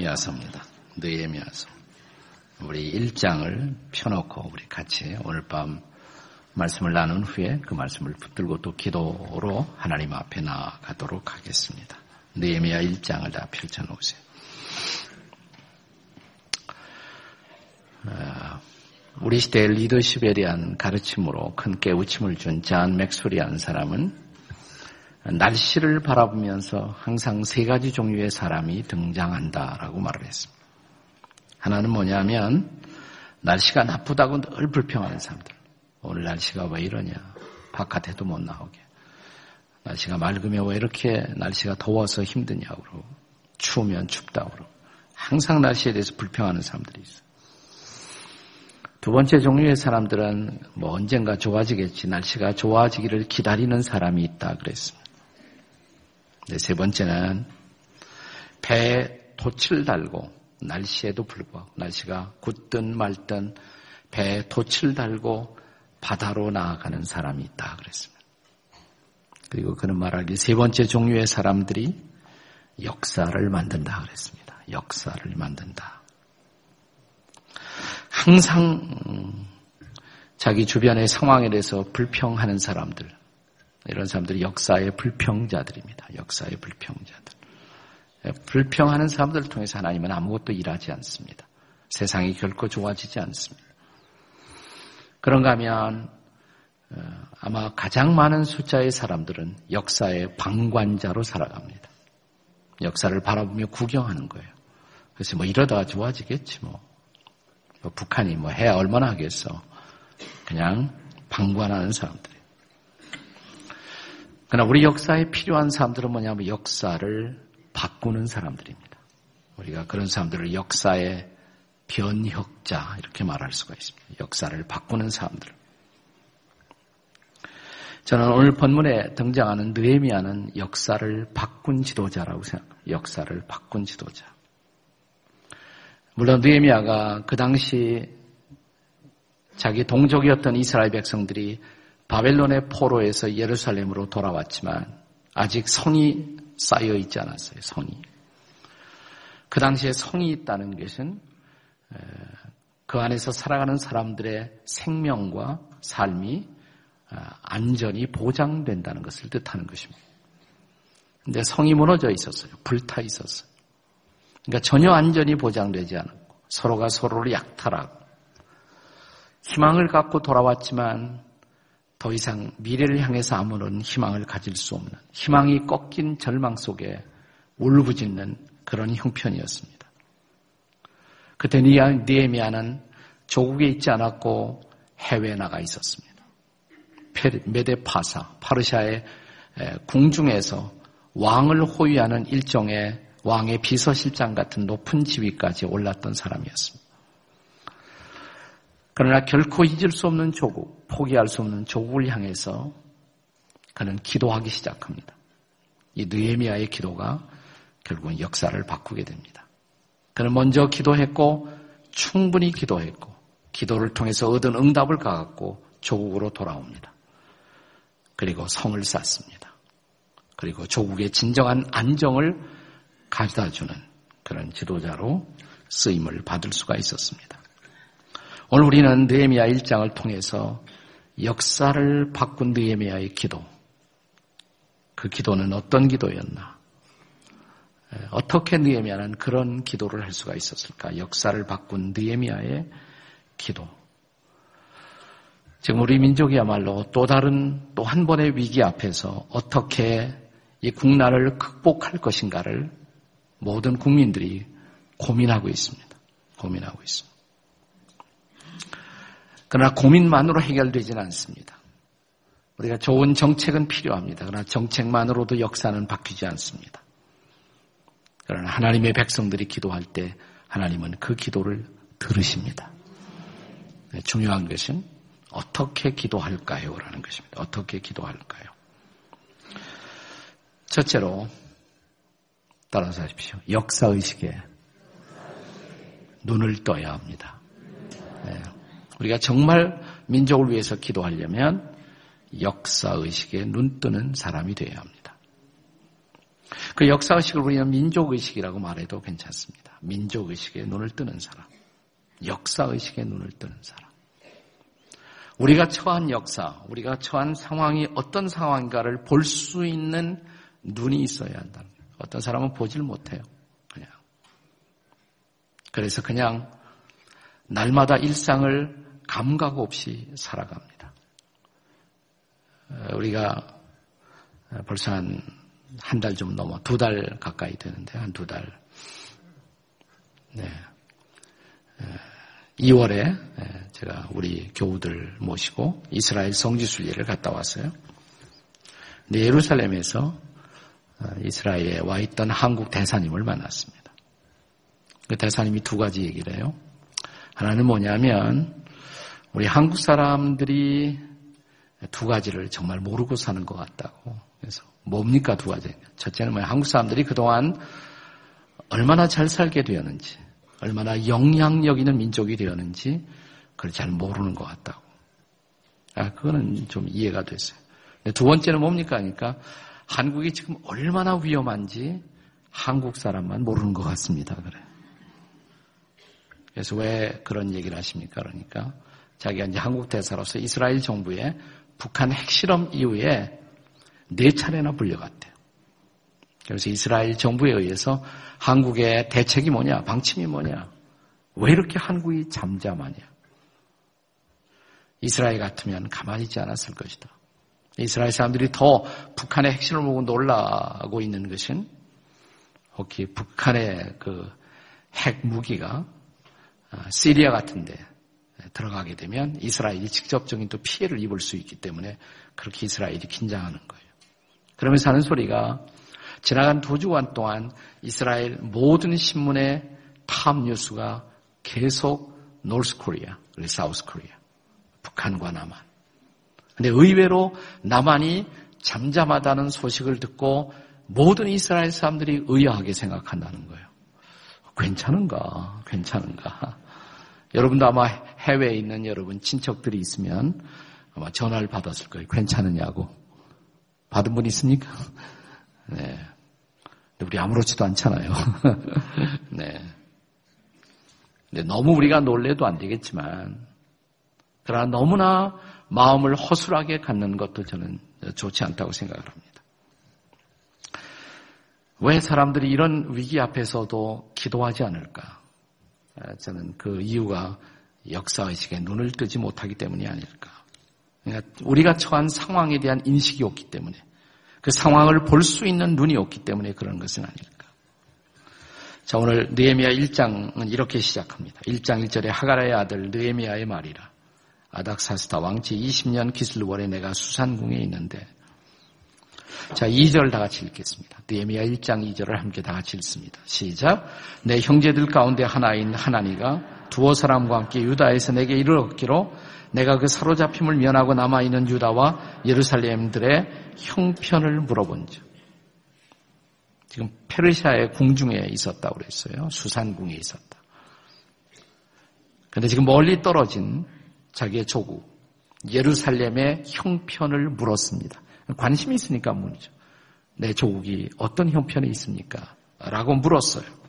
느헤미야서입니다. 느헤미야서. 우리 1장을 펴놓고 우리 같이 오늘 밤 말씀을 나눈 후에 그 말씀을 붙들고 또 기도로 하나님 앞에 나아가도록 하겠습니다. 느헤미야 1장을 다 펼쳐놓으세요. 아, 우리 시대의 리더십에 대한 가르침으로 큰 깨우침을 준 잔 맥소리한 사람은 날씨를 바라보면서 항상 세 가지 종류의 사람이 등장한다라고 말을 했습니다. 하나는 뭐냐면 날씨가 나쁘다고 늘 불평하는 사람들. 오늘 날씨가 왜 이러냐. 바깥에도 못 나오게. 날씨가 맑으면 왜 이렇게 날씨가 더워서 힘드냐고 그러고 추우면 춥다고 그러고 항상 날씨에 대해서 불평하는 사람들이 있어요. 두 번째 종류의 사람들은 뭐 언젠가 좋아지겠지 날씨가 좋아지기를 기다리는 사람이 있다 그랬습니다. 네, 세 번째는 배에 돛을 달고 날씨에도 불구하고 날씨가 굳든 말든 배에 돛을 달고 바다로 나아가는 사람이 있다 그랬습니다. 그리고 그는 말하기 세 번째 종류의 사람들이 역사를 만든다 그랬습니다. 역사를 만든다. 항상 음, 자기 주변의 상황에 대해서 불평하는 사람들, 이런 사람들이 역사의 불평자들입니다. 역사의 불평자들. 예, 불평하는 사람들을 통해서 하나님은 아무것도 일하지 않습니다. 세상이 결코 좋아지지 않습니다. 그런가 하면 어, 아마 가장 많은 숫자의 사람들은 역사의 방관자로 살아갑니다. 역사를 바라보며 구경하는 거예요. 그래서 뭐 이러다가 좋아지겠지 뭐. 뭐 북한이 뭐 해야 얼마나 하겠어. 그냥 방관하는 사람들. 그러나 우리 역사에 필요한 사람들은 뭐냐면 역사를 바꾸는 사람들입니다. 우리가 그런 사람들을 역사의 변혁자 이렇게 말할 수가 있습니다. 역사를 바꾸는 사람들. 저는 오늘 본문에 등장하는 느헤미야는 역사를 바꾼 지도자라고 생각합니다. 역사를 바꾼 지도자. 물론 느헤미야가 그 당시 자기 동족이었던 이스라엘 백성들이 바벨론의 포로에서 예루살렘으로 돌아왔지만 아직 성이 쌓여 있지 않았어요. 성이. 그 당시에 성이 있다는 것은 그 안에서 살아가는 사람들의 생명과 삶이 아, 안전이 보장된다는 것을 뜻하는 것입니다. 근데 성이 무너져 있었어요. 불타 있었어요. 그러니까 전혀 안전이 보장되지 않았고 서로가 서로를 약탈하고 희망을 갖고 돌아왔지만 더 이상 미래를 향해서 아무런 희망을 가질 수 없는 희망이 꺾인 절망 속에 울부짖는 그런 형편이었습니다. 그때 니에미아는 조국에 있지 않았고 해외에 나가 있었습니다. 메데파사, 파르샤의 궁중에서 왕을 호위하는 일종의 왕의 비서실장 같은 높은 지위까지 올랐던 사람이었습니다. 그러나 결코 잊을 수 없는 조국, 포기할 수 없는 조국을 향해서 그는 기도하기 시작합니다. 이 느헤미야의 기도가 결국은 역사를 바꾸게 됩니다. 그는 먼저 기도했고 충분히 기도했고 기도를 통해서 얻은 응답을 가갖고 조국으로 돌아옵니다. 그리고 성을 쌓습니다. 그리고 조국의 진정한 안정을 가져다 주는 그런 지도자로 쓰임을 받을 수가 있었습니다. 오늘 우리는 느헤미야 1장을 통해서 역사를 바꾼 느헤미야의 기도. 그 기도는 어떤 기도였나? 어떻게 느헤미야는 그런 기도를 할 수가 있었을까? 역사를 바꾼 느헤미야의 기도. 지금 우리 민족이야말로 또 다른 또 한 번의 위기 앞에서 어떻게 이 국난을 극복할 것인가를 모든 국민들이 고민하고 있습니다. 고민하고 있습니다. 그러나 고민만으로 해결되지는 않습니다. 우리가 좋은 정책은 필요합니다. 그러나 정책만으로도 역사는 바뀌지 않습니다. 그러나 하나님의 백성들이 기도할 때 하나님은 그 기도를 들으십니다. 네, 중요한 것은 어떻게 기도할까요? 라는 것입니다. 어떻게 기도할까요? 첫째로 따라서 하십시오. 역사의식에 눈을 떠야 합니다. 네. 우리가 정말 민족을 위해서 기도하려면 역사의식에 눈 뜨는 사람이 되어야 합니다. 그 역사의식을 우리는 민족의식이라고 말해도 괜찮습니다. 민족의식에 눈을 뜨는 사람. 역사의식에 눈을 뜨는 사람. 우리가 처한 역사, 우리가 처한 상황이 어떤 상황인가를 볼 수 있는 눈이 있어야 한다. 어떤 사람은 보질 못해요. 그냥. 그래서 그냥 날마다 일상을 감각 없이 살아갑니다. 어, 우리가 벌써 한 한 달 좀 넘어 두 달 가까이 되는데 한 두 달. 네. 2월에 제가 우리 교우들 모시고 이스라엘 성지 순례를 갔다 왔어요. 근데 예루살렘에서 어, 이스라엘에 와 있던 한국 대사님을 만났습니다. 그 대사님이 두 가지 얘기를 해요. 하나는 뭐냐면 우리 한국 사람들이 두 가지를 정말 모르고 사는 것 같다고. 그래서 뭡니까 두 가지? 첫째는 뭐야? 한국 사람들이 그동안 얼마나 잘 살게 되었는지, 얼마나 영향력 있는 민족이 되었는지 그걸 잘 모르는 것 같다고. 아, 그거는 좀 이해가 됐어요. 두 번째는 뭡니까? 하니까 한국이 지금 얼마나 위험한지 한국 사람만 모르는 것 같습니다. 그래. 그래서 왜 그런 얘기를 하십니까? 그러니까 자기가 이제 한국 대사로서 이스라엘 정부에 북한 핵실험 이후에 네 차례나 불려갔대요. 그래서 이스라엘 정부에 의해서 한국의 대책이 뭐냐, 방침이 뭐냐, 왜 이렇게 한국이 잠잠하냐. 이스라엘 같으면 가만히 있지 않았을 것이다. 이스라엘 사람들이 더 북한의 핵심을 보고 놀라고 있는 것은 혹시 북한의 그 핵 무기가 아, 시리아 같은데 들어가게 되면 이스라엘이 직접적인 또 피해를 입을 수 있기 때문에 그렇게 이스라엘이 긴장하는 거예요. 그러면서 하는 소리가 지나간 두 주간 동안 이스라엘 모든 신문의 탑 뉴스가 계속 North Korea, South Korea, 북한과 남한. 근데 의외로 남한이 잠잠하다는 소식을 듣고 모든 이스라엘 사람들이 의아하게 생각한다는 거예요. 괜찮은가? 괜찮은가? 여러분도 아마 해외에 있는 여러분 친척들이 있으면 아마 전화를 받았을 거예요. 괜찮으냐고. 받은 분 있습니까? 네. 우리 아무렇지도 않잖아요. 네. 근데 너무 우리가 놀래도 안 되겠지만, 그러나 너무나 마음을 허술하게 갖는 것도 저는 좋지 않다고 생각을 합니다. 왜 사람들이 이런 위기 앞에서도 기도하지 않을까? 아, 저는 그 이유가 역사의식에 눈을 뜨지 못하기 때문이 아닐까. 그러니까 우리가 처한 상황에 대한 인식이 없기 때문에 그 상황을 볼 수 있는 눈이 없기 때문에 그런 것은 아닐까. 자, 오늘 느에미아 1장은 이렇게 시작합니다. 1장 1절에 하가라의 아들 느에미아의 말이라. 아닥사스다 왕치 20년 기슬월에 내가 수산궁에 있는데 자, 2절 다 같이 읽겠습니다. 느에미아 1장 2절을 함께 다 같이 읽습니다. 시작. 내 형제들 가운데 하나인 하나니가 두어 사람과 함께 유다에서 내게 이르렀기로 내가 그 사로잡힘을 면하고 남아있는 유다와 예루살렘들의 형편을 물어본 즉 지금 페르시아의 궁중에 있었다고 그랬어요. 수산궁에 있었다. 근데 지금 멀리 떨어진 자기의 조국 예루살렘의 형편을 물었습니다. 관심이 있으니까 물이죠. 내 조국이 어떤 형편에 있습니까? 라고 물었어요.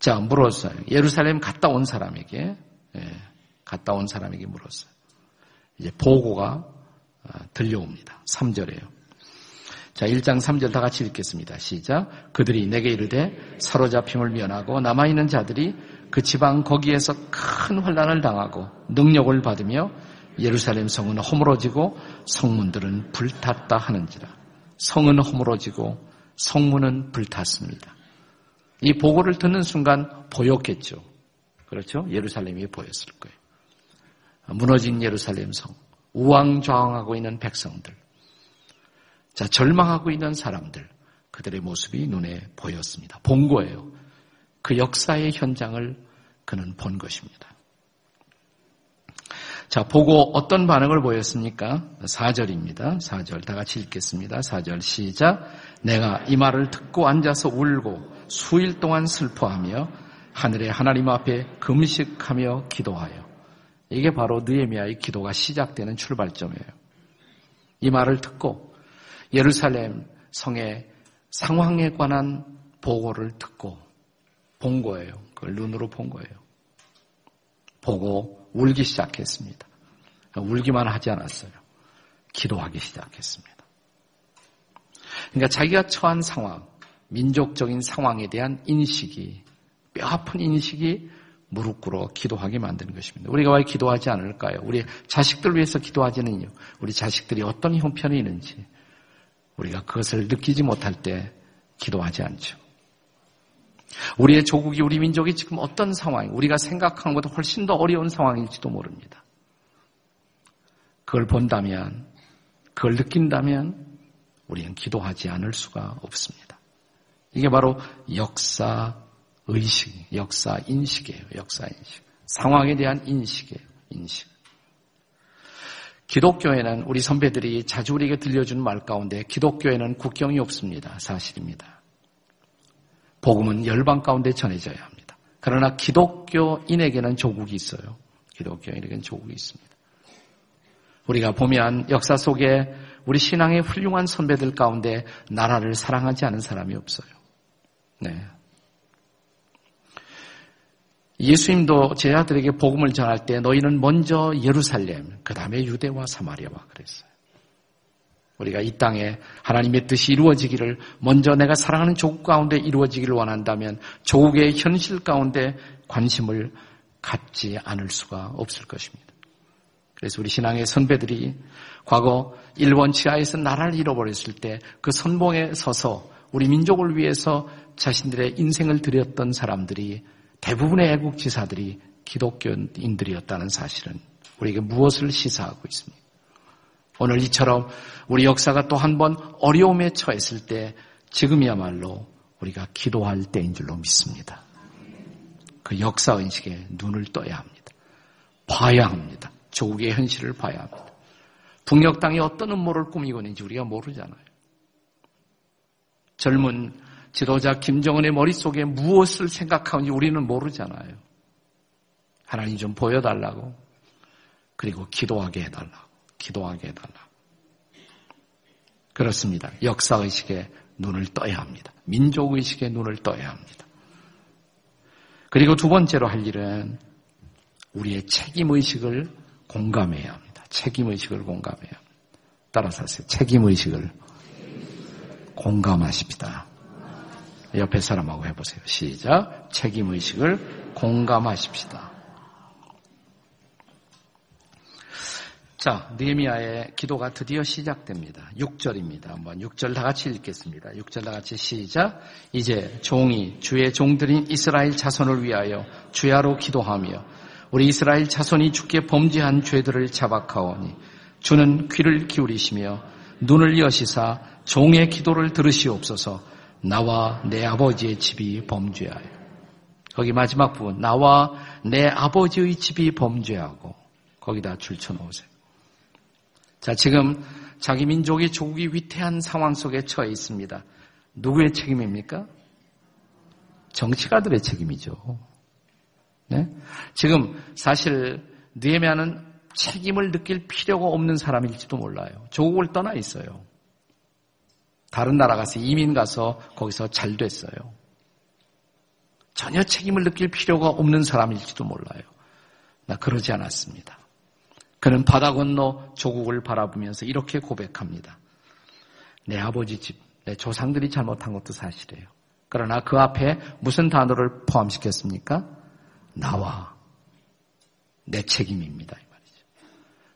자, 물었어요. 예루살렘 갔다 온 사람에게, 예, 갔다 온 사람에게 물었어요. 이제 보고가 아, 들려옵니다. 3절에요. 자, 1장 3절 다 같이 읽겠습니다. 시작. 그들이 내게 이르되 사로잡힘을 면하고 남아있는 자들이 그 지방 거기에서 큰 환란을 당하고 능력을 받으며 예루살렘 성은 허물어지고 성문들은 불탔다 하는지라. 성은 허물어지고 성문은 불탔습니다. 이 보고를 듣는 순간 보였겠죠. 그렇죠? 예루살렘이 보였을 거예요. 무너진 예루살렘 성, 우왕좌왕하고 있는 백성들, 자, 절망하고 있는 사람들, 그들의 모습이 눈에 보였습니다. 본 거예요. 그 역사의 현장을 그는 본 것입니다. 자, 보고 어떤 반응을 보였습니까? 4절입니다. 4절 다 같이 읽겠습니다. 4절 시작. 내가 이 말을 듣고 앉아서 울고 수일 동안 슬퍼하며 하늘의 하나님 앞에 금식하며 기도하여. 이게 바로 느에미아의 기도가 시작되는 출발점이에요. 이 말을 듣고 예루살렘 성의 상황에 관한 보고를 듣고 본 거예요. 그걸 눈으로 본 거예요. 보고 울기 시작했습니다. 울기만 하지 않았어요. 기도하기 시작했습니다. 그러니까 자기가 처한 상황, 민족적인 상황에 대한 인식이, 뼈아픈 인식이 무릎 꿇어 기도하게 만드는 것입니다. 우리가 왜 기도하지 않을까요? 우리 자식들 위해서 기도하지는 요 우리 자식들이 어떤 형편이 있는지 우리가 그것을 느끼지 못할 때 기도하지 않죠. 우리의 조국이 우리 민족이 지금 어떤 상황이 우리가 생각하는 것보다 훨씬 더 어려운 상황일지도 모릅니다. 그걸 본다면 그걸 느낀다면 우리는 기도하지 않을 수가 없습니다. 이게 바로 역사 의식, 역사 인식이에요. 역사 인식. 상황에 대한 인식이에요. 인식. 기독교에는 우리 선배들이 자주 우리에게 들려주는 말 가운데 기독교에는 국경이 없습니다. 사실입니다. 복음은 열방 가운데 전해져야 합니다. 그러나 기독교인에게는 조국이 있어요. 기독교인에게는 조국이 있습니다. 우리가 보면 역사 속에 우리 신앙의 훌륭한 선배들 가운데 나라를 사랑하지 않은 사람이 없어요. 네. 예수님도 제자들에게 복음을 전할 때 너희는 먼저 예루살렘, 그 다음에 유대와 사마리아와 그랬어요. 우리가 이 땅에 하나님의 뜻이 이루어지기를 먼저 내가 사랑하는 조국 가운데 이루어지기를 원한다면 조국의 현실 가운데 관심을 갖지 않을 수가 없을 것입니다. 그래서 우리 신앙의 선배들이 과거 일본 지하에서 나라를 잃어버렸을 때 그 선봉에 서서 우리 민족을 위해서 자신들의 인생을 드렸던 사람들이 대부분의 애국지사들이 기독교인들이었다는 사실은 우리에게 무엇을 시사하고 있습니까? 오늘 이처럼 우리 역사가 또 한 번 어려움에 처했을 때 지금이야말로 우리가 기도할 때인 줄로 믿습니다. 그 역사 의식에 눈을 떠야 합니다. 봐야 합니다. 조국의 현실을 봐야 합니다. 북녘 땅이 어떤 음모를 꾸미고 있는지 우리가 모르잖아요. 젊은 지도자 김정은의 머릿속에 무엇을 생각하는지 우리는 모르잖아요. 하나님 좀 보여달라고. 그리고 기도하게 해달라고. 기도하게 해달라고. 그렇습니다. 역사의식에 눈을 떠야 합니다. 민족의식에 눈을 떠야 합니다. 그리고 두 번째로 할 일은 우리의 책임의식을 공감해야 합니다. 책임의식을 공감해야 합니다. 따라서 하세요. 책임의식을 공감하십니다. 옆에 사람하고 해보세요. 시작. 책임의식을 공감하십시다. 자, 느헤미야의 기도가 드디어 시작됩니다. 6절입니다. 한번 6절 다 같이 읽겠습니다. 6절 다 같이 시작. 이제 종이 주의 종들인 이스라엘 자손을 위하여 주야로 기도하며 우리 이스라엘 자손이 주께 범죄한 죄들을 자박하오니 주는 귀를 기울이시며 눈을 여시사 종의 기도를 들으시옵소서 나와 내 아버지의 집이 범죄하여. 거기 마지막 부분, 나와 내 아버지의 집이 범죄하고, 거기다 줄쳐 놓으세요. 자, 지금 자기 민족이 조국이 위태한 상황 속에 처해 있습니다. 누구의 책임입니까? 정치가들의 책임이죠. 네? 지금 사실 느헤미야는 책임을 느낄 필요가 없는 사람일지도 몰라요. 조국을 떠나 있어요. 다른 나라 가서 이민 가서 거기서 잘 됐어요. 전혀 책임을 느낄 필요가 없는 사람일지도 몰라요. 나 그러지 않았습니다. 그는 바다 건너 조국을 바라보면서 이렇게 고백합니다. 내 아버지 집, 내 조상들이 잘못한 것도 사실이에요. 그러나 그 앞에 무슨 단어를 포함시켰습니까? 나와 내 책임입니다.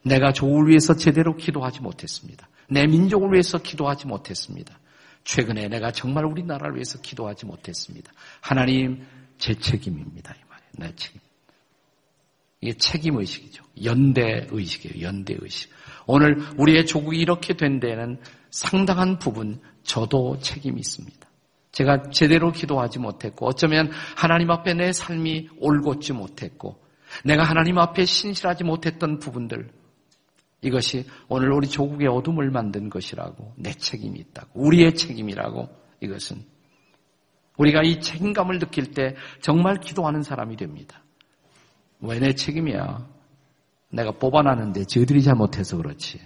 내가 조국을 위해서 제대로 기도하지 못했습니다. 내 민족을 위해서 기도하지 못했습니다. 최근에 내가 정말 우리나라를 위해서 기도하지 못했습니다. 하나님 제 책임입니다. 이 말이에요. 내 책임. 이게 책임 의식이죠. 연대 의식이에요. 연대 의식. 오늘 우리의 조국이 이렇게 된 데는 상당한 부분 저도 책임이 있습니다. 제가 제대로 기도하지 못했고 어쩌면 하나님 앞에 내 삶이 올곧지 못했고 내가 하나님 앞에 신실하지 못했던 부분들 이것이 오늘 우리 조국의 어둠을 만든 것이라고 내 책임이 있다고 우리의 책임이라고 이것은 우리가 이 책임감을 느낄 때 정말 기도하는 사람이 됩니다. 왜 내 책임이야? 내가 뽑아놨는데 저들이 잘못해서 그렇지.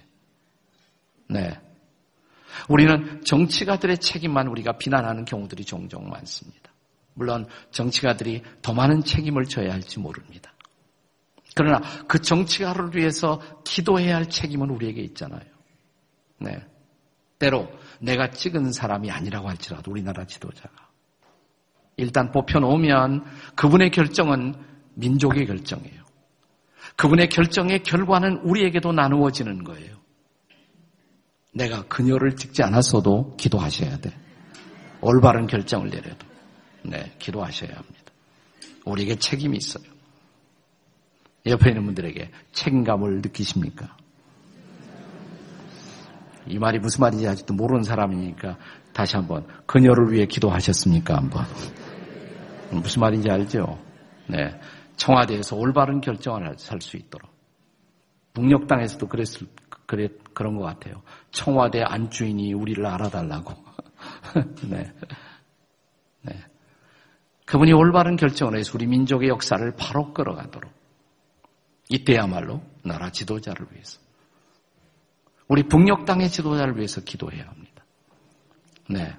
네. 우리는 정치가들의 책임만 우리가 비난하는 경우들이 종종 많습니다. 물론 정치가들이 더 많은 책임을 져야 할지 모릅니다. 그러나 그 정치가를 위해서 기도해야 할 책임은 우리에게 있잖아요. 네. 때로 내가 찍은 사람이 아니라고 할지라도 우리나라 지도자가 일단 뽑혀놓으면 그분의 결정은 민족의 결정이에요. 그분의 결정의 결과는 우리에게도 나누어지는 거예요. 내가 그녀를 찍지 않았어도 기도하셔야 돼. 올바른 결정을 내려도. 네, 기도하셔야 합니다. 우리에게 책임이 있어요. 옆에 있는 분들에게 책임감을 느끼십니까? 이 말이 무슨 말인지 아직도 모르는 사람이니까 다시 한번 그녀를 위해 기도하셨습니까? 한번. 무슨 말인지 알죠? 네. 청와대에서 올바른 결정을 할 수 있도록. 북녘 땅에서도 그랬을, 그랬, 그런 것 같아요. 청와대 안주인이 우리를 알아달라고. 네. 네. 그분이 올바른 결정을 해서 우리 민족의 역사를 바로 끌어가도록. 이때야말로 나라 지도자를 위해서. 우리 북녘 땅의 지도자를 위해서 기도해야 합니다. 네.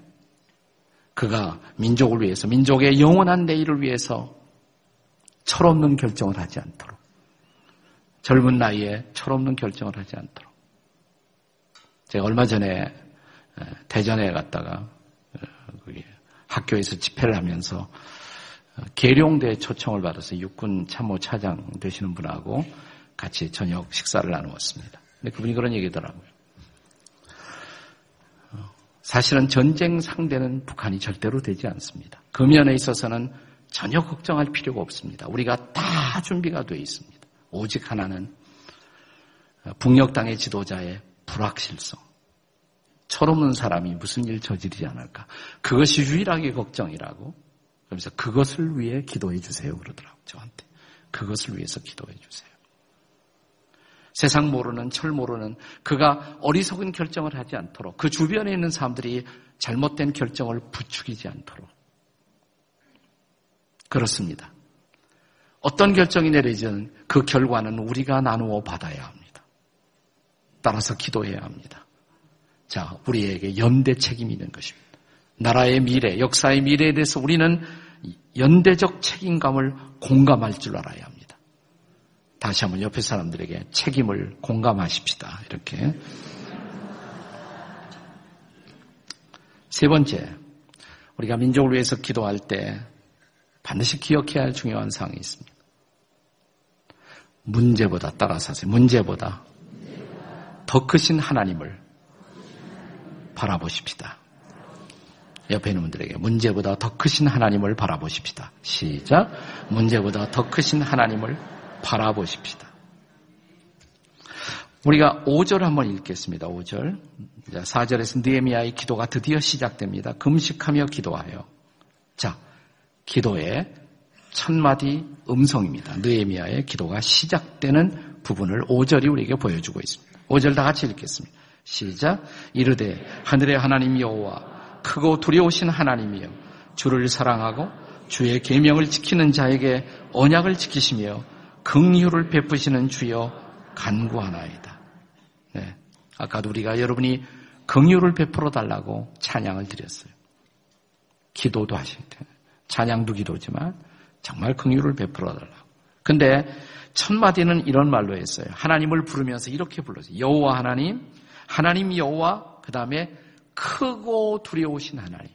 그가 민족을 위해서, 민족의 영원한 내일을 위해서 철없는 결정을 하지 않도록. 젊은 나이에 철없는 결정을 하지 않도록. 제가 얼마 전에 대전에 갔다가 학교에서 집회를 하면서 계룡대 초청을 받아서 육군 참모 차장 되시는 분하고 같이 저녁 식사를 나누었습니다. 근데 그분이 그런 얘기더라고요. 사실은 전쟁 상대는 북한이 절대로 되지 않습니다. 그 면에 있어서는 전혀 걱정할 필요가 없습니다. 우리가 다 준비가 되어 있습니다. 오직 하나는 북녘 땅의 지도자의 불확실성. 철없는 사람이 무슨 일 저지르지 않을까. 그것이 유일하게 걱정이라고. 그러면서 그것을 위해 기도해 주세요. 그러더라고요. 저한테. 그것을 위해서 기도해 주세요. 세상 모르는 철 모르는 그가 어리석은 결정을 하지 않도록 그 주변에 있는 사람들이 잘못된 결정을 부추기지 않도록 그렇습니다. 어떤 결정이 내려지는 그 결과는 우리가 나누어 받아야 합니다. 따라서 기도해야 합니다. 자, 우리에게 연대 책임이 있는 것입니다. 나라의 미래, 역사의 미래에 대해서 우리는 연대적 책임감을 공감할 줄 알아야 합니다. 다시 한번 옆에 사람들에게 책임을 공감하십시다. 이렇게. 세 번째, 우리가 민족을 위해서 기도할 때 반드시 기억해야 할 중요한 사항이 있습니다. 문제보다 따라서 하세요. 문제보다 더 크신 하나님을 바라보십시다. 옆에 있는 분들에게 문제보다 더 크신 하나님을 바라보십시다. 시작. 문제보다 더 크신 하나님을 바라보십시다. 우리가 5절 한번 읽겠습니다. 5절. 4절에서 느에미아의 기도가 드디어 시작됩니다. 금식하며 기도하여. 자, 기도의 첫 마디 음성입니다. 느에미아의 기도가 시작되는 부분을 5절이 우리에게 보여주고 있습니다. 5절 다 같이 읽겠습니다. 시작. 이르되 하늘의 하나님 여호와 크고 두려우신 하나님이여 주를 사랑하고 주의 계명을 지키는 자에게 언약을 지키시며 긍휼을 베푸시는 주여 간구하나이다. 네. 아까도 우리가 여러분이 긍휼을 베풀어 달라고 찬양을 드렸어요. 기도도 하실 때. 찬양도 기도지만 정말 긍휼을 베풀어 달라고. 근데 첫 마디는 이런 말로 했어요. 하나님을 부르면서 이렇게 불렀어요. 여호와 하나님, 하나님 여호와 그 다음에 크고 두려우신 하나님.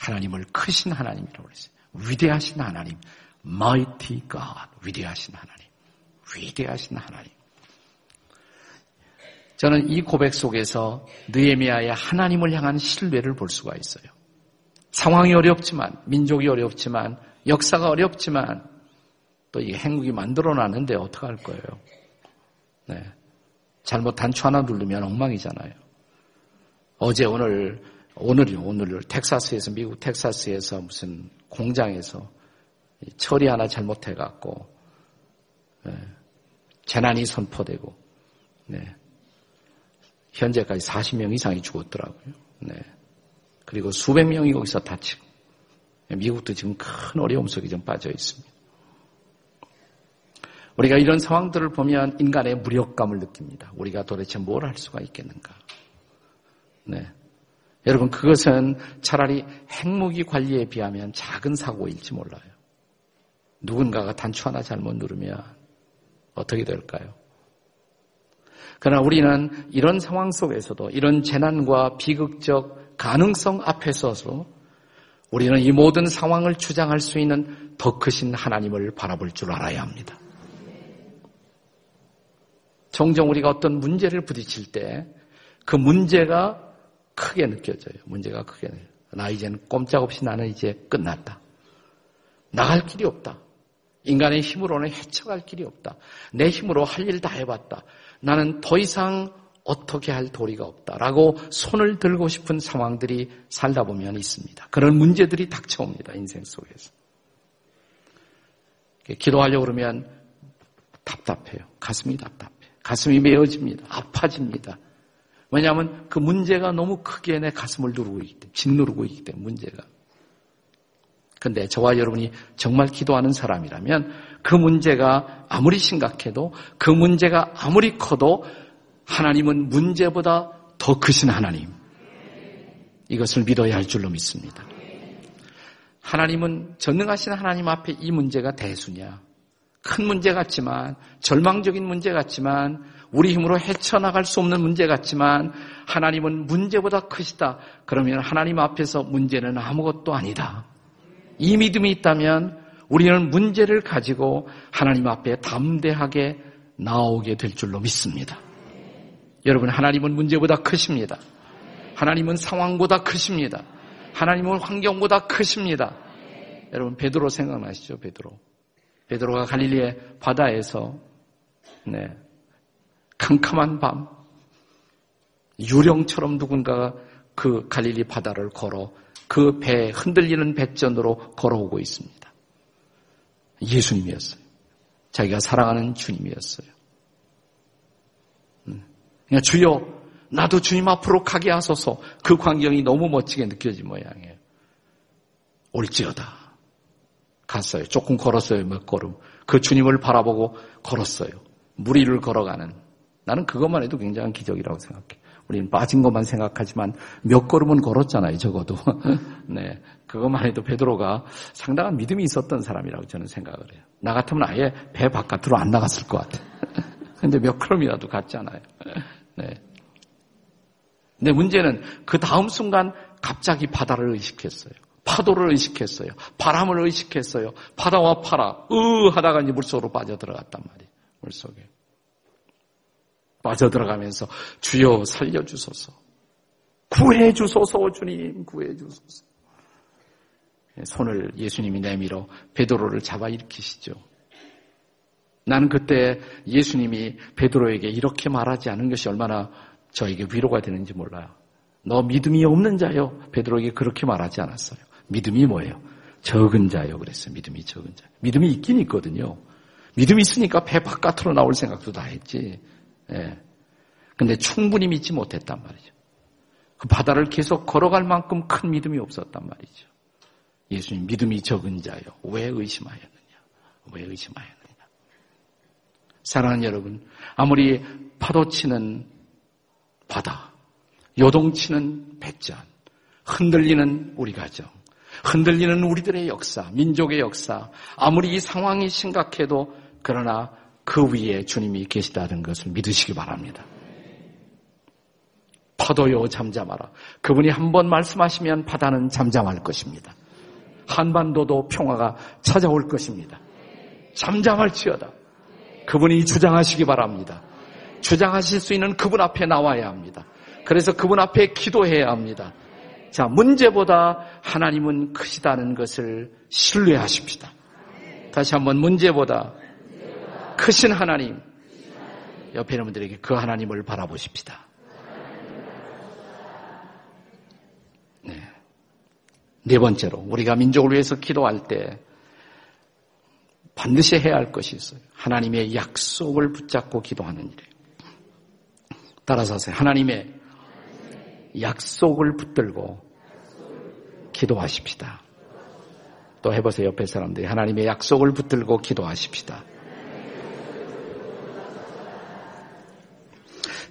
하나님을 크신 하나님이라고 그랬어요. 위대하신 하나님. mighty God, 위대하신 하나님. 위대하신 하나님. 저는 이 고백 속에서 느에미아의 하나님을 향한 신뢰를 볼 수가 있어요. 상황이 어렵지만, 민족이 어렵지만, 역사가 어렵지만, 또 이 행국이 만들어놨는데 어떡할 거예요? 네. 잘못 단추 하나 누르면 엉망이잖아요. 어제 오늘, 오늘이 오늘 텍사스에서, 미국 텍사스에서 무슨 공장에서 처리 하나 잘못해 갖고 네. 재난이 선포되고 네. 현재까지 40명 이상이 죽었더라고요. 네. 그리고 수백 명이 거기서 다치고 미국도 지금 큰 어려움 속에 좀 빠져 있습니다. 우리가 이런 상황들을 보면 인간의 무력감을 느낍니다. 우리가 도대체 뭘 할 수가 있겠는가? 네. 여러분, 그것은 차라리 핵무기 관리에 비하면 작은 사고일지 몰라요. 누군가가 단추 하나 잘못 누르면 어떻게 될까요? 그러나 우리는 이런 상황 속에서도 이런 재난과 비극적 가능성 앞에 서서 우리는 이 모든 상황을 주장할 수 있는 더 크신 하나님을 바라볼 줄 알아야 합니다. 종종 우리가 어떤 문제를 부딪힐 때 그 문제가 크게 느껴져요. 문제가 크게. 나 이제는 꼼짝없이 나는 이제 끝났다. 나갈 길이 없다. 인간의 힘으로는 헤쳐갈 길이 없다. 내 힘으로 할 일 다 해봤다. 나는 더 이상 어떻게 할 도리가 없다 라고 손을 들고 싶은 상황들이 살다 보면 있습니다. 그런 문제들이 닥쳐옵니다. 인생 속에서. 기도하려고 그러면 답답해요. 가슴이 답답해. 가슴이 메어집니다. 아파집니다. 왜냐하면 그 문제가 너무 크게 내 가슴을 누르고 있기 때문에, 짓누르고 있기 때문에 문제가. 근데 저와 여러분이 정말 기도하는 사람이라면 그 문제가 아무리 심각해도 그 문제가 아무리 커도 하나님은 문제보다 더 크신 하나님. 이것을 믿어야 할 줄로 믿습니다. 하나님은 전능하신 하나님 앞에 이 문제가 대수냐. 큰 문제 같지만, 절망적인 문제 같지만, 우리 힘으로 헤쳐나갈 수 없는 문제 같지만, 하나님은 문제보다 크시다. 그러면 하나님 앞에서 문제는 아무것도 아니다. 이 믿음이 있다면 우리는 문제를 가지고 하나님 앞에 담대하게 나오게 될 줄로 믿습니다. 여러분, 하나님은 문제보다 크십니다. 하나님은 상황보다 크십니다. 하나님은 환경보다 크십니다. 여러분, 베드로 생각나시죠? 베드로. 베드로가 갈릴리의 바다에서 네, 캄캄한 밤 유령처럼 누군가가 그 갈릴리 바다를 걸어 그 배, 흔들리는 배전으로 걸어오고 있습니다. 예수님이었어요. 자기가 사랑하는 주님이었어요. 음. 그냥 주여, 나도 주님 앞으로 가게 하소서 그 광경이 너무 멋지게 느껴진 모양이에요. 올지어다. 갔어요. 조금 걸었어요. 몇 걸음. 그 주님을 바라보고 걸었어요. 무리를 걸어가는. 나는 그것만 해도 굉장한 기적이라고 생각해. 우리는 빠진 것만 생각하지만 몇 걸음은 걸었잖아요, 적어도. 네. 그것만 해도 베드로가 상당한 믿음이 있었던 사람이라고 저는 생각을 해요. 나 같으면 아예 배 바깥으로 안 나갔을 것 같아. 근데 몇 걸음이라도 갔잖아요. 네. 근데 문제는 그 다음 순간 갑자기 바다를 의식했어요. 파도를 의식했어요. 바람을 의식했어요. 바다와 파라, 으 하다가 이제 물속으로 빠져들어갔단 말이에요. 물속에. 빠져들어가면서 주여 살려주소서. 구해주소서, 주님, 구해주소서. 손을 예수님이 내밀어 베드로를 잡아 일으키시죠. 나는 그때 예수님이 베드로에게 이렇게 말하지 않은 것이 얼마나 저에게 위로가 되는지 몰라요. 너 믿음이 없는 자요. 베드로에게 그렇게 말하지 않았어요. 믿음이 뭐예요? 적은 자요. 그랬어요. 믿음이 적은 자. 믿음이 있긴 있거든요. 믿음이 있으니까 배 바깥으로 나올 생각도 다 했지. 예. 근데 충분히 믿지 못했단 말이죠. 그 바다를 계속 걸어갈 만큼 큰 믿음이 없었단 말이죠. 예수님 믿음이 적은 자요. 왜 의심하였느냐? 왜 의심하였느냐? 사랑하는 여러분, 아무리 파도치는 바다, 요동치는 배전, 흔들리는 우리 가정, 흔들리는 우리들의 역사, 민족의 역사, 아무리 이 상황이 심각해도 그러나 그 위에 주님이 계시다는 것을 믿으시기 바랍니다. 파도요 잠잠하라. 그분이 한 번 말씀하시면 바다는 잠잠할 것입니다. 한반도도 평화가 찾아올 것입니다. 잠잠할지어다. 그분이 주장하시기 바랍니다. 주장하실 수 있는 그분 앞에 나와야 합니다. 그래서 그분 앞에 기도해야 합니다. 자, 문제보다 하나님은 크시다는 것을 신뢰하십시다. 다시 한번 문제보다 크신 하나님, 옆에 있는 분들에게 그 하나님을 바라보십시다. 네. 네 번째로, 우리가 민족을 위해서 기도할 때 반드시 해야 할 것이 있어요. 하나님의 약속을 붙잡고 기도하는 일이에요. 따라서 하세요. 하나님의 약속을 붙들고 기도하십시다. 또 해보세요. 옆에 사람들이 하나님의 약속을 붙들고 기도하십시다.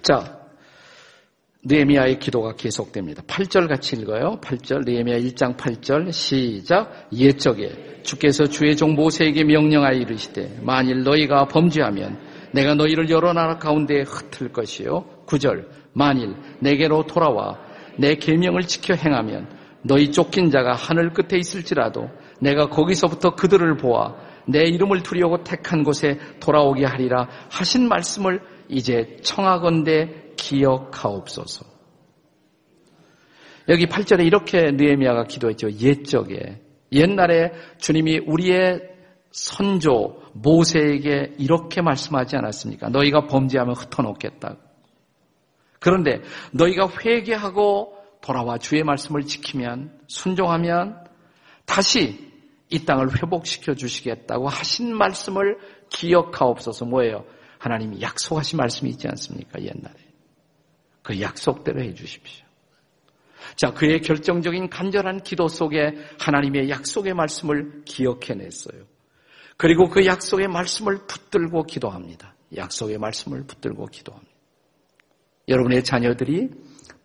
자, 느헤미야의 기도가 계속됩니다. 8절 같이 읽어요. 8절 느헤미야 1장 8절 시작 옛적에 주께서 주의 종 모세에게 명령하여 이르시되 만일 너희가 범죄하면 내가 너희를 여러 나라 가운데 흩을 것이요 9절 만일 내게로 돌아와 내 계명을 지켜 행하면 너희 쫓긴 자가 하늘 끝에 있을지라도 내가 거기서부터 그들을 보아 내 이름을 두려고 택한 곳에 돌아오게 하리라 하신 말씀을 이제 청하건대 기억하옵소서. 여기 8절에 이렇게 느헤미야가 기도했죠. 옛적에 옛날에 주님이 우리의 선조 모세에게 이렇게 말씀하지 않았습니까? 너희가 범죄하면 흩어놓겠다. 그런데 너희가 회개하고 돌아와 주의 말씀을 지키면 순종하면 다시 이 땅을 회복시켜 주시겠다고 하신 말씀을 기억하옵소서 뭐예요? 하나님이 약속하신 말씀이 있지 않습니까? 옛날에. 그 약속대로 해 주십시오. 자, 그의 결정적인 간절한 기도 속에 하나님의 약속의 말씀을 기억해냈어요. 그리고 그 약속의 말씀을 붙들고 기도합니다. 약속의 말씀을 붙들고 기도합니다. 여러분의 자녀들이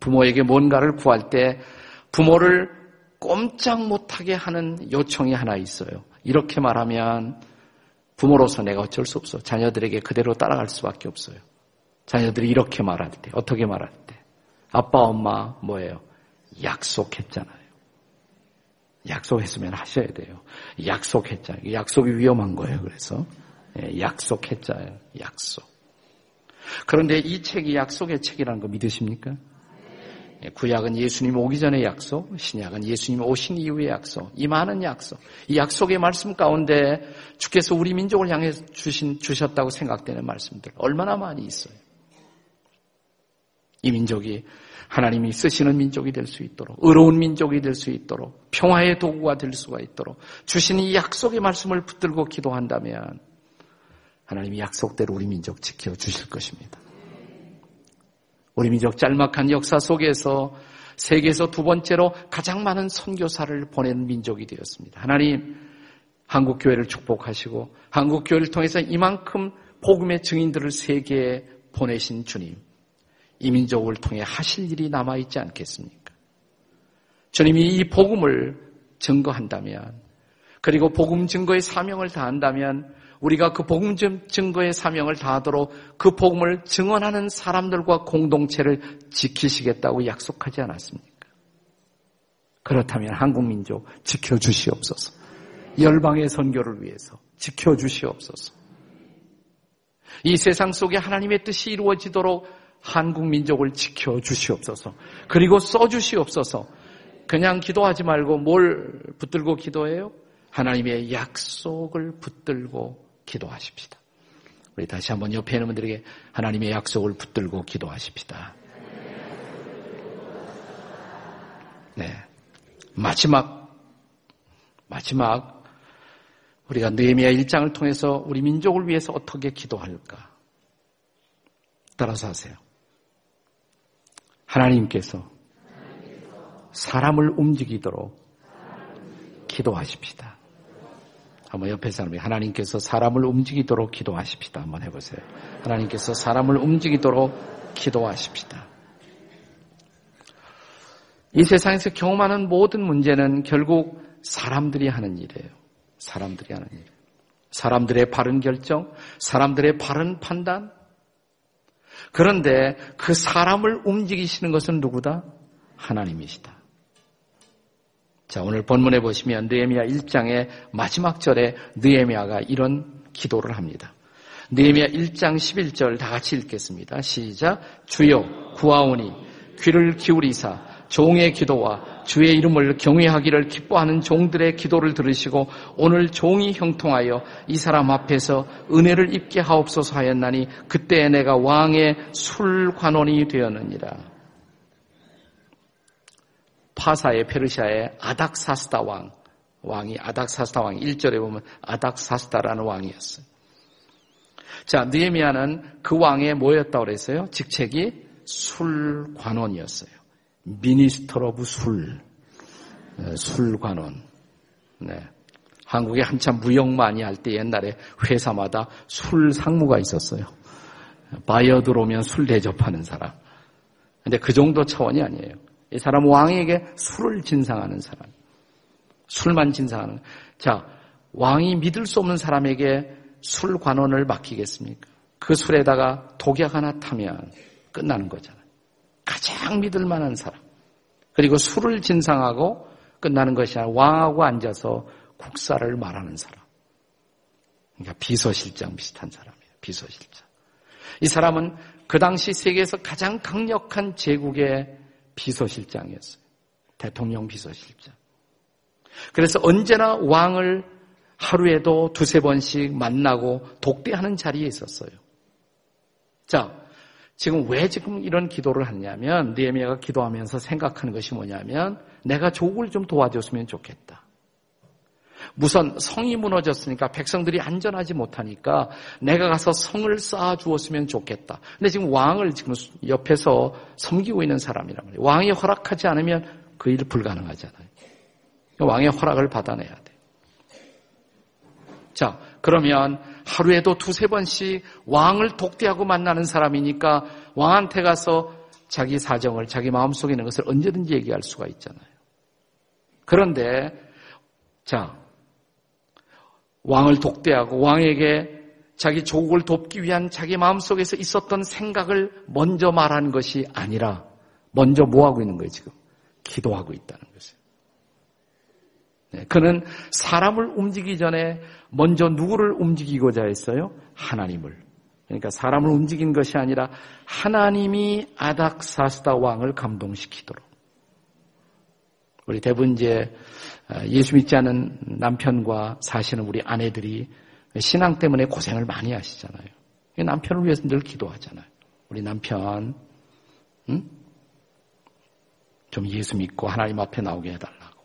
부모에게 뭔가를 구할 때 부모를 꼼짝 못하게 하는 요청이 하나 있어요. 이렇게 말하면 부모로서 내가 어쩔 수 없어. 자녀들에게 그대로 따라갈 수밖에 없어요. 자녀들이 이렇게 말할 때, 어떻게 말할 때. 아빠, 엄마, 뭐예요? 약속했잖아요. 약속했으면 하셔야 돼요. 약속했잖아요. 약속이 위험한 거예요. 그래서. 예, 약속했잖아요. 약속. 그런데 이 책이 약속의 책이라는 거 믿으십니까? 예, 구약은 예수님 오기 전의 약속, 신약은 예수님 오신 이후의 약속, 이 많은 약속, 이 약속의 말씀 가운데 주께서 우리 민족을 향해 주신, 주셨다고 생각되는 말씀들 얼마나 많이 있어요. 이 민족이 하나님이 쓰시는 민족이 될 수 있도록, 의로운 민족이 될 수 있도록, 평화의 도구가 될 수가 있도록, 주신 이 약속의 말씀을 붙들고 기도한다면, 하나님이 약속대로 우리 민족 지켜 주실 것입니다. 우리 민족 짤막한 역사 속에서 세계에서 두 번째로 가장 많은 선교사를 보내는 민족이 되었습니다. 하나님, 한국 교회를 축복하시고 한국 교회를 통해서 이만큼 복음의 증인들을 세계에 보내신 주님, 이 민족을 통해 하실 일이 남아 있지 않겠습니까? 주님이 이 복음을 증거한다면, 그리고 복음 증거의 사명을 다한다면 우리가 그 복음 증거의 사명을 다하도록 그 복음을 증언하는 사람들과 공동체를 지키시겠다고 약속하지 않았습니까? 그렇다면 한국 민족 지켜주시옵소서. 열방의 선교를 위해서 지켜주시옵소서. 이 세상 속에 하나님의 뜻이 이루어지도록 한국 민족을 지켜주시옵소서. 그리고 써주시옵소서. 그냥 기도하지 말고 뭘 붙들고 기도해요? 하나님의 약속을 붙들고 기도하십시다. 우리 다시 한번 옆에 있는 분들에게 하나님의 약속을 붙들고 기도하십시다. 네. 마지막, 마지막, 우리가 느헤미야 1장을 통해서 우리 민족을 위해서 어떻게 기도할까? 따라서 하세요. 하나님께서 사람을 움직이도록 기도하십시다. 한번 옆에 사람이 하나님께서 사람을 움직이도록 기도하십시다. 한번 해보세요. 하나님께서 사람을 움직이도록 기도하십시다. 이 세상에서 경험하는 모든 문제는 결국 사람들이 하는 일이에요. 사람들이 하는 일. 사람들의 바른 결정, 사람들의 바른 판단. 그런데 그 사람을 움직이시는 것은 누구다? 하나님이시다. 자, 오늘 본문에 보시면 느헤미야 1장의 마지막 절에 느헤미야가 이런 기도를 합니다. 느헤미야 1장 11절 다 같이 읽겠습니다. 시작. 주여 구하오니 귀를 기울이사 종의 기도와 주의 이름을 경외하기를 기뻐하는 종들의 기도를 들으시고 오늘 종이 형통하여 이 사람 앞에서 은혜를 입게 하옵소서 하였나니 그때 내가 왕의 술관원이 되었느니라. 파사의 페르시아의 아닥사스다 왕, 왕이 아닥사스다 왕 1절에 보면 아닥사스다라는 왕이었어요. 자, 느헤미야는 그 왕의 뭐였다고 그랬어요? 직책이 술관원이었어요. minister of 술, 네, 술관원. 네. 한국에 한참 무역 많이 할 때 옛날에 회사마다 술 상무가 있었어요. 바이어 들어오면 술 대접하는 사람. 근데 그 정도 차원이 아니에요. 이 사람 왕에게 술을 진상하는 사람. 술만 진상하는. 자, 왕이 믿을 수 없는 사람에게 술 관원을 맡기겠습니까? 그 술에다가 독약 하나 타면 끝나는 거잖아요. 가장 믿을 만한 사람. 그리고 술을 진상하고 끝나는 것이 아니라 왕하고 앉아서 국사를 말하는 사람. 그러니까 비서실장 비슷한 사람이에요. 비서실장. 이 사람은 그 당시 세계에서 가장 강력한 제국의 비서실장이었어요. 대통령 비서실장. 그래서 언제나 왕을 하루에도 두세 번씩 만나고 독대하는 자리에 있었어요. 자, 지금 왜 지금 이런 기도를 하냐면 느헤미야가 기도하면서 생각하는 것이 뭐냐면 내가 조국을 좀 도와줬으면 좋겠다. 우선 성이 무너졌으니까 백성들이 안전하지 못하니까 내가 가서 성을 쌓아 주었으면 좋겠다. 근데 지금 왕을 지금 옆에서 섬기고 있는 사람이란 말이에요. 왕이 허락하지 않으면 그 일 불가능하잖아요. 왕의 허락을 받아내야 돼. 자, 그러면 하루에도 두세 번씩 왕을 독대하고 만나는 사람이니까 왕한테 가서 자기 사정을, 자기 마음속에 있는 것을 언제든지 얘기할 수가 있잖아요. 그런데, 자, 왕을 독대하고 왕에게 자기 조국을 돕기 위한 자기 마음속에서 있었던 생각을 먼저 말하는 것이 아니라 먼저 뭐 하고 있는 거예요, 지금? 기도하고 있다는 것이에요. 네, 그는 사람을 움직이기 전에 먼저 누구를 움직이고자 했어요? 하나님을. 그러니까 사람을 움직인 것이 아니라 하나님이 아닥사스다 왕을 감동시키도록. 우리 대부분 이제 아, 예수 믿지 않은 남편과 사시는 우리 아내들이 신앙 때문에 고생을 많이 하시잖아요. 남편을 위해서 늘 기도하잖아요. 우리 남편, 응? 좀 예수 믿고 하나님 앞에 나오게 해달라고.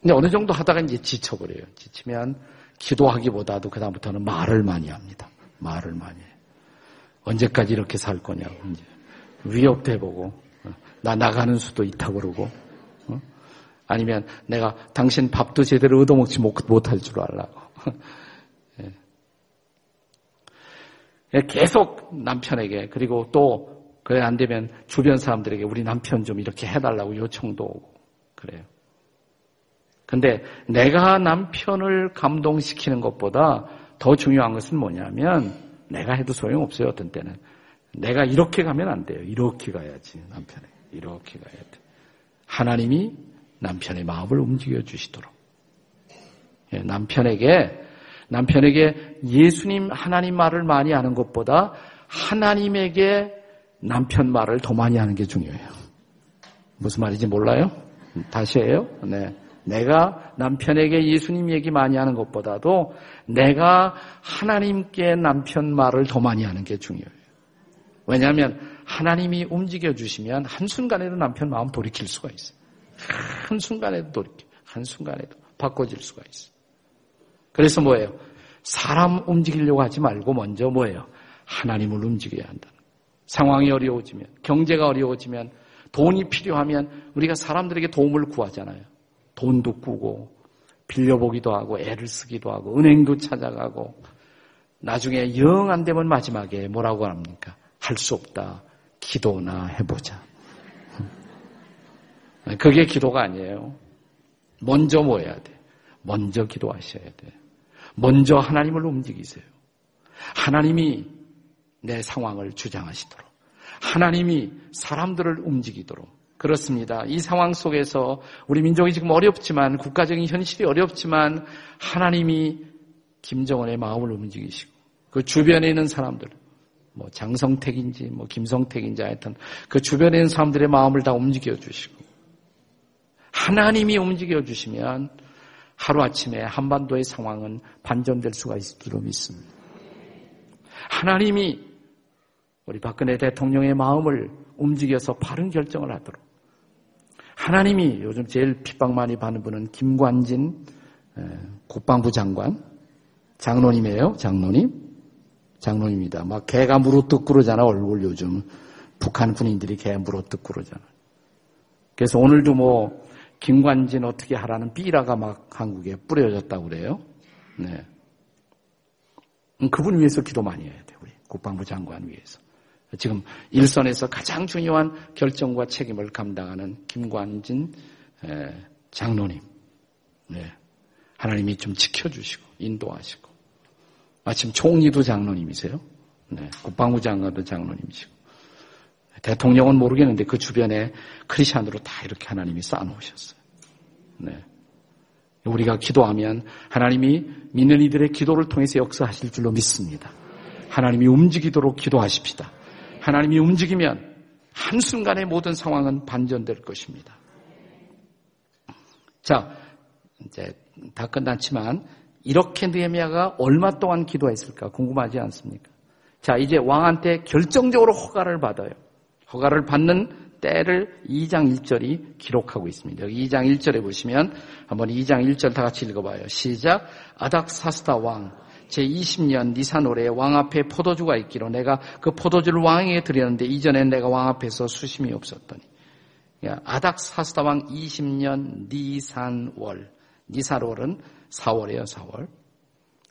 근데 어느 정도 하다가 이제 지쳐버려요. 지치면 기도하기보다도 그다음부터는 말을 많이 합니다. 말을 많이 해. 언제까지 이렇게 살 거냐고, 이제. 위협도 해보고, 어, 나 나가는 수도 있다고 그러고, 아니면 내가 당신 밥도 제대로 얻어먹지 못할 줄 알라고. 예. 예, 계속 남편에게 그리고 또 그래 안 되면 주변 사람들에게 우리 남편 좀 이렇게 해달라고 요청도 오고 그래요. 근데 내가 남편을 감동시키는 것보다 더 중요한 것은 뭐냐면 내가 해도 소용없어요 어떤 때는 내가 이렇게 가면 안 돼요 이렇게 가야지 남편에 이렇게 가야 돼 하나님이 남편의 마음을 움직여 주시도록. 예, 남편에게, 남편에게 예수님, 하나님 말을 많이 하는 것보다 하나님에게 남편 말을 더 많이 하는 게 중요해요. 무슨 말인지 몰라요? 다시 해요? 네. 내가 남편에게 예수님 얘기 많이 하는 것보다도 내가 하나님께 남편 말을 더 많이 하는 게 중요해요. 왜냐하면 하나님이 움직여 주시면 한순간에도 남편 마음 돌이킬 수가 있어요. 한순간에도 돌이켜. 한순간에도 바꿔질 수가 있어. 그래서 뭐예요? 사람 움직이려고 하지 말고 먼저 뭐예요? 하나님을 움직여야 한다. 상황이 어려워지면, 경제가 어려워지면, 돈이 필요하면 우리가 사람들에게 도움을 구하잖아요. 돈도 꾸고, 빌려보기도 하고, 애를 쓰기도 하고, 은행도 찾아가고, 나중에 영 안 되면 마지막에 뭐라고 합니까? 할 수 없다. 기도나 해보자. 그게 기도가 아니에요. 먼저 뭐 해야 돼? 먼저 기도하셔야 돼. 먼저 하나님을 움직이세요. 하나님이 내 상황을 주장하시도록. 하나님이 사람들을 움직이도록. 그렇습니다. 이 상황 속에서 우리 민족이 지금 어렵지만, 국가적인 현실이 어렵지만, 하나님이 김정은의 마음을 움직이시고, 그 주변에 있는 사람들, 뭐 장성택인지, 뭐 김성택인지 하여튼, 그 주변에 있는 사람들의 마음을 다 움직여 주시고, 하나님이 움직여 주시면 하루아침에 한반도의 상황은 반전될 수가 있을 줄 믿습니다. 하나님이 우리 박근혜 대통령의 마음을 움직여서 바른 결정을 하도록 하나님이 요즘 제일 핍박 많이 받는 분은 김관진 국방부 장관 장로님이에요. 장로님. 장로입니다. 막 개가 무릎 뜯고 그러잖아 얼굴 요즘 북한 군인들이 개 무릎 뜯고 그러잖아. 그래서 오늘도 뭐 김관진 어떻게 하라는 삐라가 막 한국에 뿌려졌다고 그래요. 네. 음, 그분 위해서 기도 많이 해야 돼, 우리. 국방부 장관 위해서. 지금 일선에서 가장 중요한 결정과 책임을 감당하는 김관진 장로님. 네. 하나님이 좀 지켜주시고 인도하시고 마침 총리도 장로님이세요. 네. 국방부 장관도 장로님이시고 대통령은 모르겠는데 그 주변에 크리스천으로 다 이렇게 하나님이 쌓아놓으셨어요. 네. 우리가 기도하면 하나님이 믿는 이들의 기도를 통해서 역사하실 줄로 믿습니다. 하나님이 움직이도록 기도하십시다. 하나님이 움직이면 한순간에 모든 상황은 반전될 것입니다. 자, 이제 다 끝났지만 이렇게 느헤미야가 얼마 동안 기도했을까 궁금하지 않습니까? 자, 이제 왕한테 결정적으로 허가를 받아요. 허가를 받는 때를 2장 1절이 기록하고 있습니다. 여기 2장 1절에 보시면 한번 2장 1절 다 같이 읽어봐요. 시작. 아닥사스다 왕. 제20년 니산올에 왕 앞에 포도주가 있기로 내가 그 포도주를 왕에게 드렸는데 이전엔 내가 왕 앞에서 수심이 없었더니 아닥사스다 왕 20년 니산월 니산월은 4월이에요 4월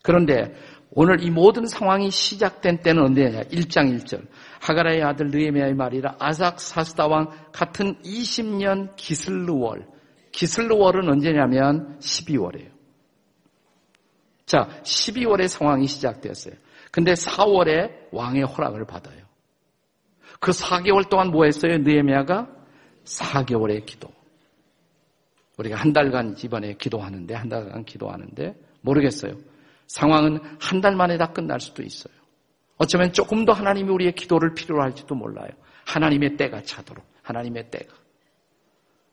그런데 오늘 이 모든 상황이 시작된 때는 언제냐 1장 1절 하가라의 아들 느에미아의 말이라 아삭 사스다 왕 같은 20년 기슬루월 기슬루월은 언제냐면 12월이에요. 자, 12월에 상황이 시작되었어요. 근데 4월에 왕의 허락을 받아요. 그 4개월 동안 뭐 했어요? 느에미아가 4개월의 기도. 우리가 한 달간 집안에 기도하는데 한 달간 기도하는데 모르겠어요. 상황은 한 달 만에 다 끝날 수도 있어요. 어쩌면 조금 더 하나님이 우리의 기도를 필요로 할지도 몰라요. 하나님의 때가 차도록. 하나님의 때가.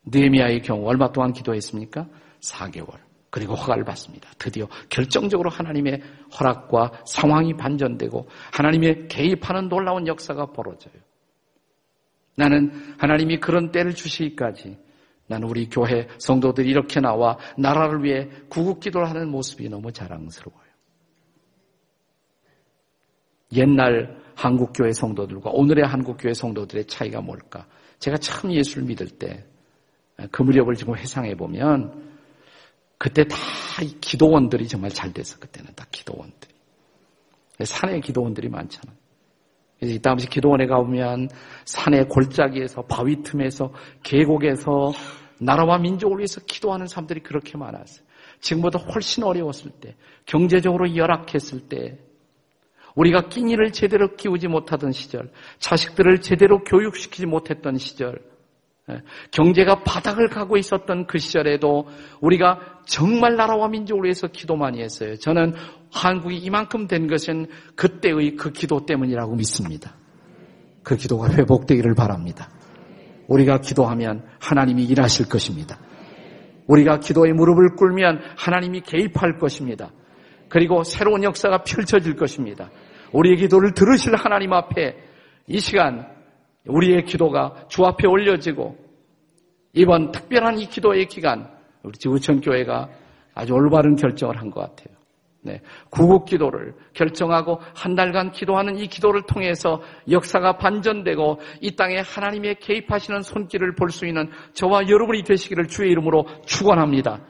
느헤미야의 경우 얼마 동안 기도했습니까? 4개월. 그리고 허가를 받습니다. 드디어 결정적으로 하나님의 허락과 상황이 반전되고 하나님의 개입하는 놀라운 역사가 벌어져요. 나는 하나님이 그런 때를 주시기까지 나는 우리 교회 성도들이 이렇게 나와 나라를 위해 구국 기도를 하는 모습이 너무 자랑스러워요. 옛날 한국교회 성도들과 오늘의 한국교회 성도들의 차이가 뭘까? 제가 참 예수를 믿을 때 그 무렵을 지금 회상해 보면 그때 다 기도원들이 정말 잘 됐어. 그때는 다 기도원들이. 산에 기도원들이 많잖아요. 이 다음에 기도원에 가보면 산의 골짜기에서 바위 틈에서 계곡에서 나라와 민족을 위해서 기도하는 사람들이 그렇게 많았어요. 지금보다 훨씬 어려웠을 때, 경제적으로 열악했을 때, 우리가 끼니를 제대로 키우지 못하던 시절, 자식들을 제대로 교육시키지 못했던 시절, 예, 경제가 바닥을 가고 있었던 그 시절에도 우리가 정말 나라와 민족을 위해서 기도 많이 했어요. 저는 한국이 이만큼 된 것은 그때의 그 기도 때문이라고 믿습니다. 그 기도가 회복되기를 바랍니다. 우리가 기도하면 하나님이 일하실 것입니다. 우리가 기도에 무릎을 꿇으면 하나님이 개입할 것입니다. 그리고 새로운 역사가 펼쳐질 것입니다. 우리의 기도를 들으실 하나님 앞에 이 시간 우리의 기도가 주 앞에 올려지고 이번 특별한 이 기도의 기간 우리 지구촌 교회가 아주 올바른 결정을 한 것 같아요. 네, 구국 기도를 결정하고 한 달간 기도하는 이 기도를 통해서 역사가 반전되고 이 땅에 하나님의 개입하시는 손길을 볼 수 있는 저와 여러분이 되시기를 주의 이름으로 축원합니다.